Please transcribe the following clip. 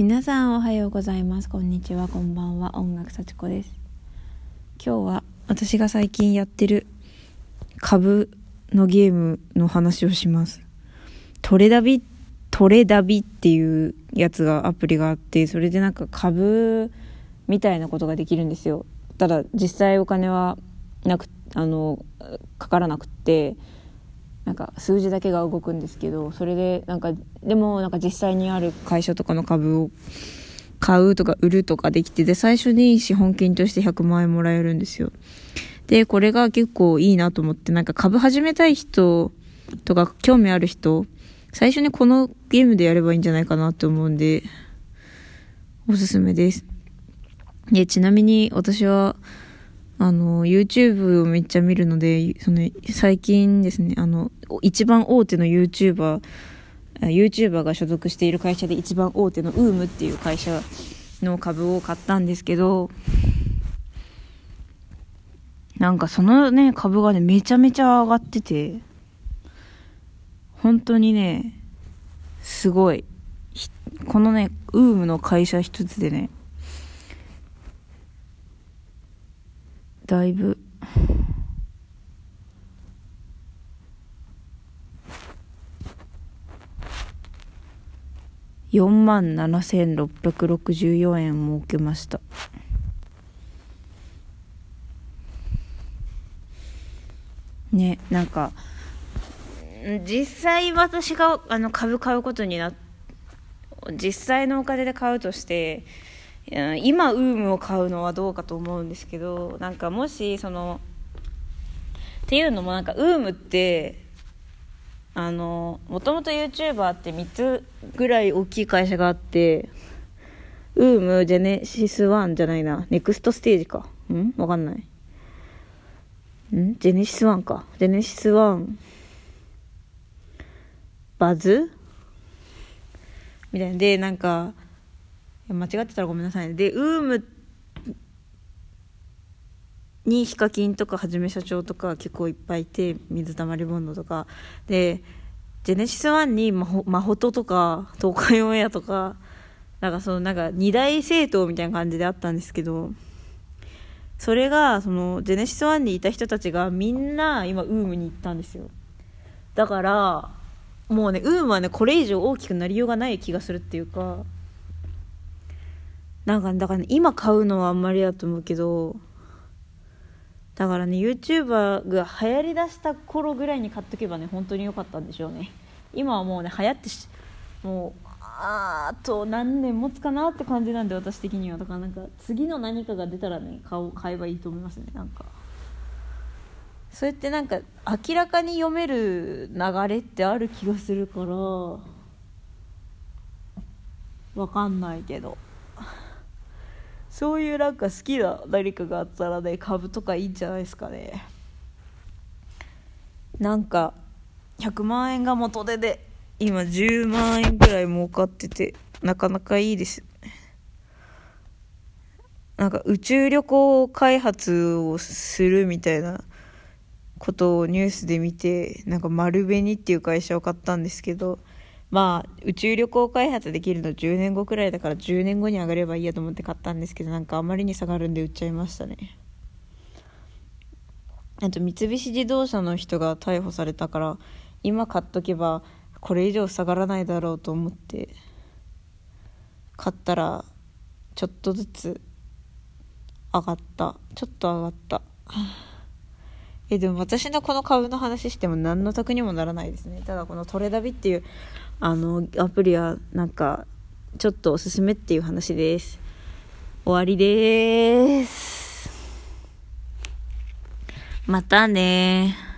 皆さんおはようございます。こんにちは。こんばんは。音楽幸子です。今日は私が最近やってる株のゲームの話をします。トレダビトレダビっていうやつがアプリがあってそれでなんか株みたいなことができるんですよ。ただ実際お金はなくあのかからなくってなんか数字だけが動くんですけどそれでなんかでもなんか実際にある会社とかの株を買うとか売るとかできてで最初に資本金として100万円もらえるんですよ。でこれが結構いいなと思ってなんか株始めたい人とか興味ある人最初にこのゲームでやればいいんじゃないかなと思うんでおすすめです。でちなみに私はあの、YouTube をめっちゃ見るので、その、最近ですね、あの、一番大手の YouTuber、YouTuber が所属している会社で一番大手の UM っていう会社の株を買ったんですけど、なんかそのね、株がね、めちゃめちゃ上がってて、本当にね、すごい。このね、UM の会社一つでね、だいぶ。4万7664円儲けました。ねなんか実際私があの株買うことにな実際のお金で買うとして今ウームを買うのはどうかと思うんですけどなんかもしそのっていうのもなんかウームってあのもともと YouTuber って3つぐらい大きい会社があってウームジェネシス1じゃないな。ネクストステージか。うん？わかんない。ん？ジェネシス1か。ジェネシス1バズ？みたいな。でなんか間違ってたらごめんなさいね。でウームにヒカキンとかはじめ社長とか結構いっぱいいて水溜りボンドとか。でジェネシス1にマホマホトとか東海オンエアとかなんかそのなんか二大政党みたいな感じであったんですけどそれがそのジェネシス1にいた人たちがみんな今ウームに行ったんですよ。だからもうねウームはねこれ以上大きくなりようがない気がするっていうかなんかだから、ね、今買うのはあんまりだと思うけどだからね YouTuber が流行りだした頃ぐらいに買っとけばね本当に良かったんでしょうね。今はもうね流行ってしもうあと何年持つかなって感じなんで私的には。だからなんか次の何かが出たらね買お買えばいいと思いますねなんか。そうやってなんか明らかに読める流れってある気がするからわかんないけど。そういうなんか好きな何かがあったらね株とかいいんじゃないですかね。なんか100万円が元手で今10万円ぐらい儲かっててなかなかいいですなんか宇宙旅行開発をするみたいなことをニュースで見てなんか丸紅っていう会社を買ったんですけどまあ宇宙旅行開発できるの10年後くらいだから10年後に上がればいいやと思って買ったんですけどなんかあまりに下がるんで売っちゃいましたね。あと三菱自動車の人が逮捕されたから今買っとけばこれ以上下がらないだろうと思って買ったらちょっとずつ上がった。ちょっと上がった。えでも私のこの株の話しても何の得にもならないですね。ただこのトレダビっていうあのアプリはなんかちょっとおすすめっていう話です。終わりです。またね